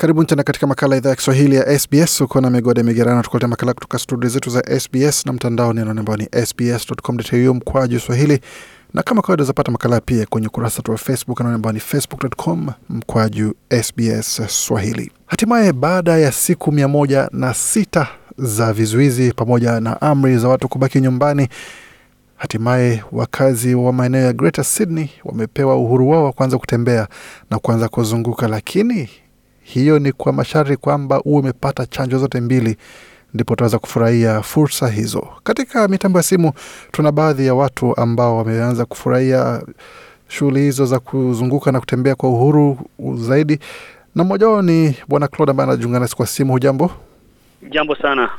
Karibu tena katika makala idhaa ya Kiswahili ya SBS. Uko na migode migerano, tukuletea makala kutoka studio zetu za SBS na mtandao ni ambao ni sbs.com.au mkwaju swahili, na kama kawaida zapata makala pia kwenye ukurasa wetu wa Facebook ambao ni facebook.com mkwaju SBS Swahili. Hatimaye baada ya siku mia moja na sita za vizuizi pamoja na amri za watu kubaki nyumbani, hatimaye wakazi wa maeneo ya Greater Sydney wamepewa uhuru wao wa kuanza kutembea na kuanza kuzunguka, lakini hiyo ni kwa masharti kwamba uwe umepata chanjo zote mbili, ndipo utaweza kufurahia fursa hizo. Katika mitambo ya simu tuna baadhi ya watu ambao wameanza kufurahia shughuli hizo za kuzunguka na kutembea kwa uhuru zaidi, na mmoja wao ni Bwana Claude ambaye anajiunga nasi kwa simu. Hujambo Jambo sana.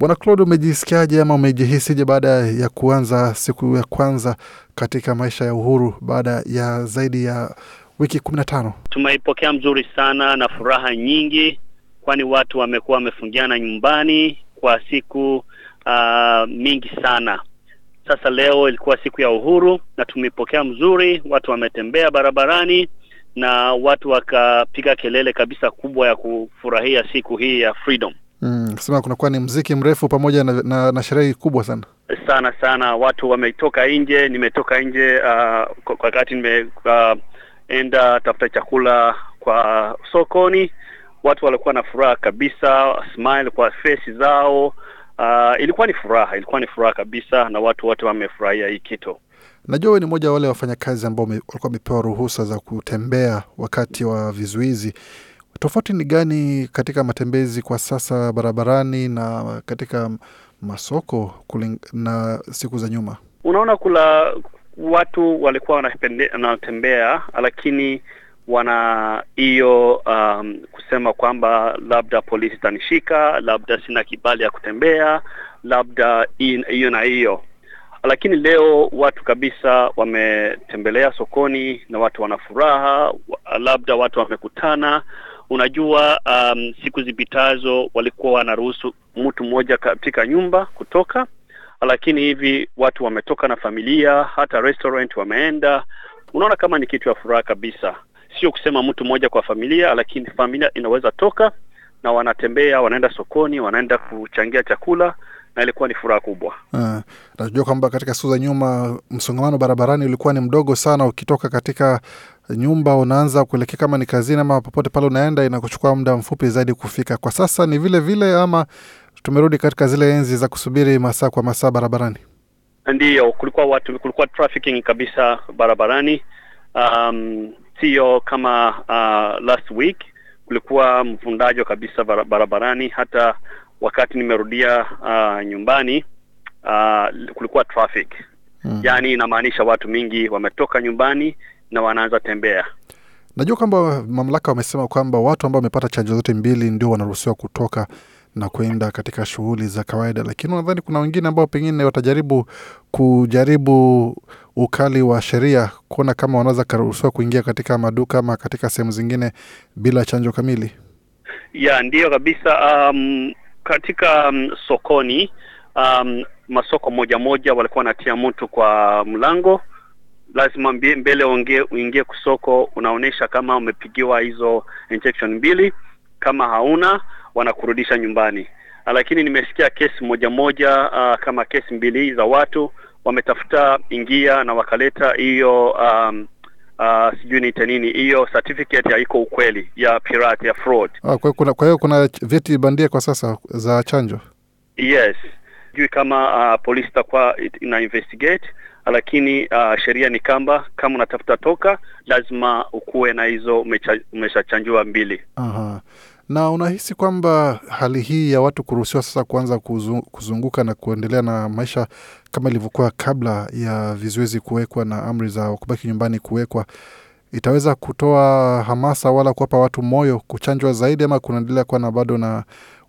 Bwana Claude, umejisikiaje ama umejihisije baada ya kuanza siku ya kwanza katika maisha ya uhuru baada ya zaidi ya wiki kumi na tano? Tumeipokea mzuri sana na furaha nyingi, kwani watu wamekuwa wamefungiana nyumbani kwa siku uh, mingi sana. Sasa leo ilikuwa siku ya uhuru na tumeipokea mzuri, watu wametembea barabarani na watu wakapiga kelele kabisa kubwa ya kufurahia siku hii ya freedom. Mm, sema kunakuwa ni mziki mrefu pamoja na, na, na sherehe kubwa sana sana sana. Watu wametoka nje, nimetoka nje uh, wakati nime uh, tafuta chakula kwa sokoni. Watu walikuwa na furaha kabisa, smile kwa face zao. Uh, ilikuwa ni furaha, ilikuwa ni furaha kabisa, na watu wote wamefurahia hii kitu. Najua wewe ni mmoja wa wale wafanyakazi ambao walikuwa wamepewa ruhusa za kutembea wakati wa vizuizi. Tofauti ni gani katika matembezi kwa sasa barabarani na katika masoko kuling, na siku za nyuma? Unaona, kula watu walikuwa wanatembea, lakini wana hiyo um, kusema kwamba labda polisi itanishika, labda sina kibali ya kutembea, labda hiyo na hiyo. Lakini leo watu kabisa wametembelea sokoni na watu wana furaha, labda watu wamekutana Unajua, um, siku zipitazo walikuwa wanaruhusu mtu mmoja katika nyumba kutoka, lakini hivi watu wametoka na familia, hata restaurant wameenda. Unaona kama ni kitu ya furaha kabisa, sio kusema mtu mmoja kwa familia, lakini familia inaweza toka na wanatembea, wanaenda sokoni, wanaenda kuchangia chakula na ilikuwa ni furaha kubwa. Uh, najua kwamba katika siku za nyuma msongamano barabarani ulikuwa ni mdogo sana. Ukitoka katika nyumba unaanza kuelekea kama ni kazini ama popote pale unaenda, inakuchukua muda mfupi zaidi kufika. Kwa sasa ni vile vile, ama tumerudi katika zile enzi za kusubiri masaa kwa masaa barabarani? Ndiyo, kulikuwa watu, kulikuwa trafficking kabisa barabarani. Um, sio kama uh, last week kulikuwa mfundajo kabisa barabarani hata wakati nimerudia uh, nyumbani uh, kulikuwa traffic hmm. Yaani inamaanisha watu mingi wametoka nyumbani na wanaanza tembea. Najua kwamba mamlaka wamesema kwamba watu ambao wamepata chanjo zote mbili ndio wanaruhusiwa kutoka na kuenda katika shughuli za kawaida, lakini nadhani kuna wengine ambao pengine watajaribu kujaribu ukali wa sheria kuona kama wanaweza karuhusiwa kuingia katika maduka ama katika sehemu zingine bila chanjo kamili. Ya, ndiyo kabisa. Um, katika um, sokoni um, masoko moja moja walikuwa wanatia mtu kwa mlango, lazima mbele uingie kusoko, unaonyesha kama umepigiwa hizo injection mbili. Kama hauna wanakurudisha nyumbani. Lakini nimesikia kesi moja moja, uh, kama kesi mbili za watu wametafuta ingia na wakaleta hiyo um, Uh, sijui niite nini hiyo certificate haiko ukweli ya pirate ya fraud. Ah, kwa kuna kwa hiyo kuna vyeti bandia kwa sasa za chanjo. Yes, sijui kama uh, polisi itakuwa ina investigate, lakini uh, sheria ni kamba kama unatafuta toka lazima ukuwe na hizo umeshachanjua mbili. Aha. Na unahisi kwamba hali hii ya watu kuruhusiwa sasa kuanza kuzunguka na kuendelea na maisha kama ilivyokuwa kabla ya vizuizi kuwekwa na amri za kubaki nyumbani kuwekwa itaweza kutoa hamasa wala kuwapa watu moyo kuchanjwa zaidi, ama kunaendelea kuwa na bado na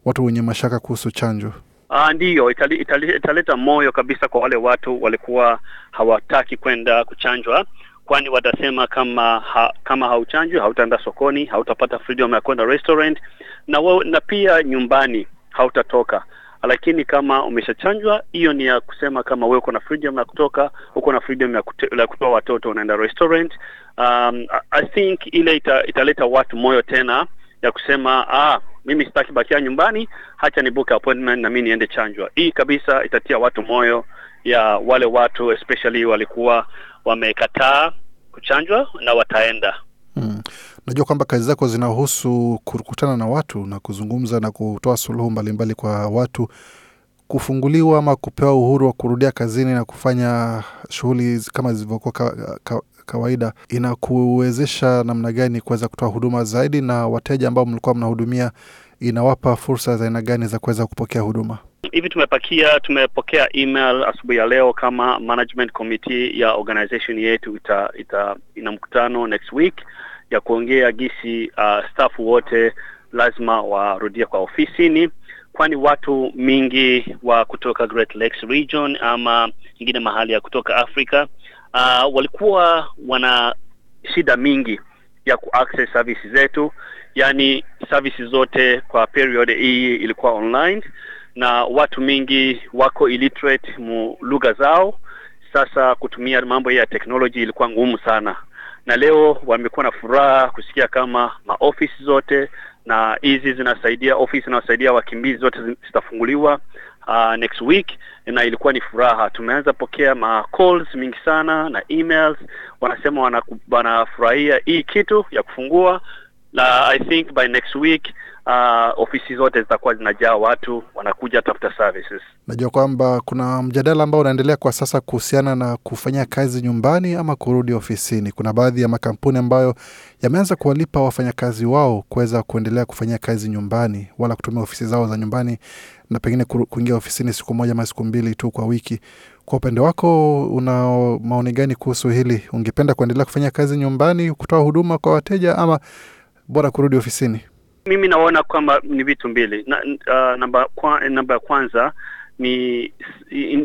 watu wenye mashaka kuhusu chanjo? Uh, ndiyo itali, itali, italeta moyo kabisa kwa wale watu walikuwa hawataki kwenda kuchanjwa, kwani watasema kama ha, kama hauchanjwi hautaenda sokoni, hautapata freedom ya kwenda restaurant na, wa, na pia nyumbani hautatoka. Lakini kama umeshachanjwa hiyo ni ya kusema kama wewe uko na freedom ya kutoka uko na freedom ya, ya kutoa watoto unaenda restaurant. Um, I think ile ita, italeta watu moyo tena ya kusema ah, mimi sitaki bakia nyumbani hacha ni book appointment na mimi niende chanjwa. Hii kabisa itatia watu moyo ya wale watu especially walikuwa wamekataa kuchanjwa na wataenda Hmm. Najua kwamba kazi zako zinahusu kukutana na watu na kuzungumza na kutoa suluhu mbalimbali kwa watu kufunguliwa ama kupewa uhuru wa kurudia kazini na kufanya shughuli kama zilivyokuwa ka, ka, kawaida, inakuwezesha namna gani kuweza kutoa huduma zaidi, na wateja ambao mlikuwa mnahudumia inawapa fursa za aina gani za kuweza kupokea huduma? Hivi tumepakia tumepokea email asubuhi ya leo kama management committee ya organization yetu ita, ita ina mkutano next week ya kuongea gisi uh, staff wote lazima warudie kwa ofisini kwani watu mingi wa kutoka Great Lakes region ama ingine mahali ya kutoka Afrika uh, walikuwa wana shida mingi ya kuaccess services zetu yani services zote kwa period hii ilikuwa online na watu mingi wako illiterate mu lugha zao. Sasa kutumia mambo ya technology ilikuwa ngumu sana. Na leo wamekuwa na furaha kusikia kama maofisi zote na hizi zinasaidia ofisi zinasaidia wakimbizi zote zitafunguliwa uh, next week na ilikuwa ni furaha. Tumeanza pokea ma calls mingi sana na emails. Wanasema wanafurahia hii kitu ya kufungua. Na i think by next week uh, ofisi zote zitakuwa zinajaa watu wanakuja tafuta services. Najua kwamba kuna mjadala ambao unaendelea kwa sasa kuhusiana na kufanya kazi nyumbani ama kurudi ofisini. Kuna baadhi ya makampuni ambayo yameanza kuwalipa wafanyakazi wao kuweza kuendelea kufanyia kazi nyumbani, wala kutumia ofisi zao za nyumbani na pengine kuingia ofisini siku moja ama siku mbili tu kwa wiki. Kwa upande wako, una maoni gani kuhusu hili? Ungependa kuendelea kufanya kazi nyumbani, kutoa huduma kwa wateja, ama bora kurudi ofisini? Mimi naona kwamba ni vitu mbili. Na, uh, namba kwa, ya kwanza ni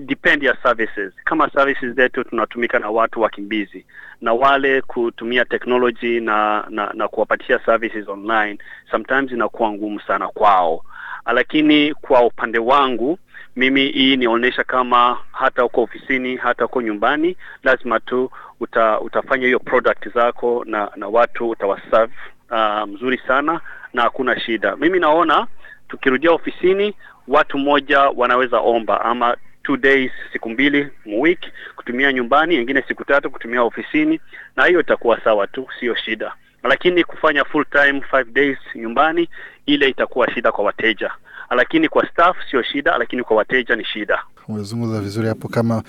depend ya services. Kama services zetu tunatumika na watu wakimbizi na wale kutumia technology na na, na kuwapatia services online sometimes inakuwa ngumu sana kwao, lakini kwa upande wangu mimi hii nionyesha kama hata uko ofisini hata uko nyumbani lazima tu uta, utafanya hiyo product zako na na watu utawaserve uh, mzuri sana na hakuna shida. Mimi naona tukirudia ofisini, watu mmoja wanaweza omba ama two days, siku mbili mwiki kutumia nyumbani, wengine siku tatu kutumia ofisini, na hiyo itakuwa sawa tu, sio shida. Lakini kufanya full time five days nyumbani, ile itakuwa shida kwa wateja, lakini kwa staff sio shida, lakini kwa wateja ni shida. Umezungumza vizuri hapo kama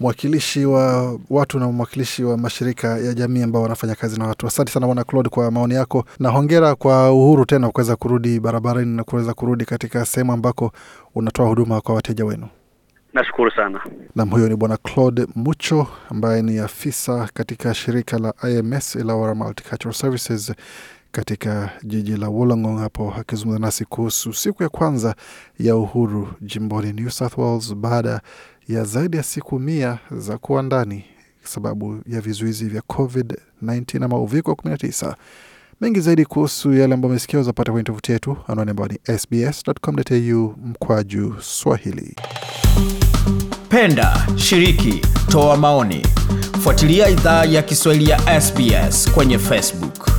mwakilishi wa watu na mwakilishi wa mashirika ya jamii ambao wanafanya kazi na watu. Asante sana Bwana Claude kwa maoni yako, na hongera kwa uhuru tena kuweza kurudi barabarani na kuweza kurudi katika sehemu ambako unatoa huduma kwa wateja wenu. Nashukuru sana. Nam, huyo ni Bwana Claude Mucho ambaye ni afisa katika shirika la IMS Illawarra Multicultural Services katika jiji la Wollongong hapo akizungumza nasi kuhusu siku ya kwanza ya uhuru jimboni New South Wales baada ya zaidi ya siku mia za kuwa ndani sababu ya vizuizi vya COVID-19 ama uviko 19. Mengi zaidi kuhusu yale ambayo umesikia uzapata kwenye tovuti yetu anwani ambayo ni sbs.com.au mkwaju Swahili. Penda, shiriki, toa maoni, fuatilia idhaa ya Kiswahili ya SBS kwenye Facebook.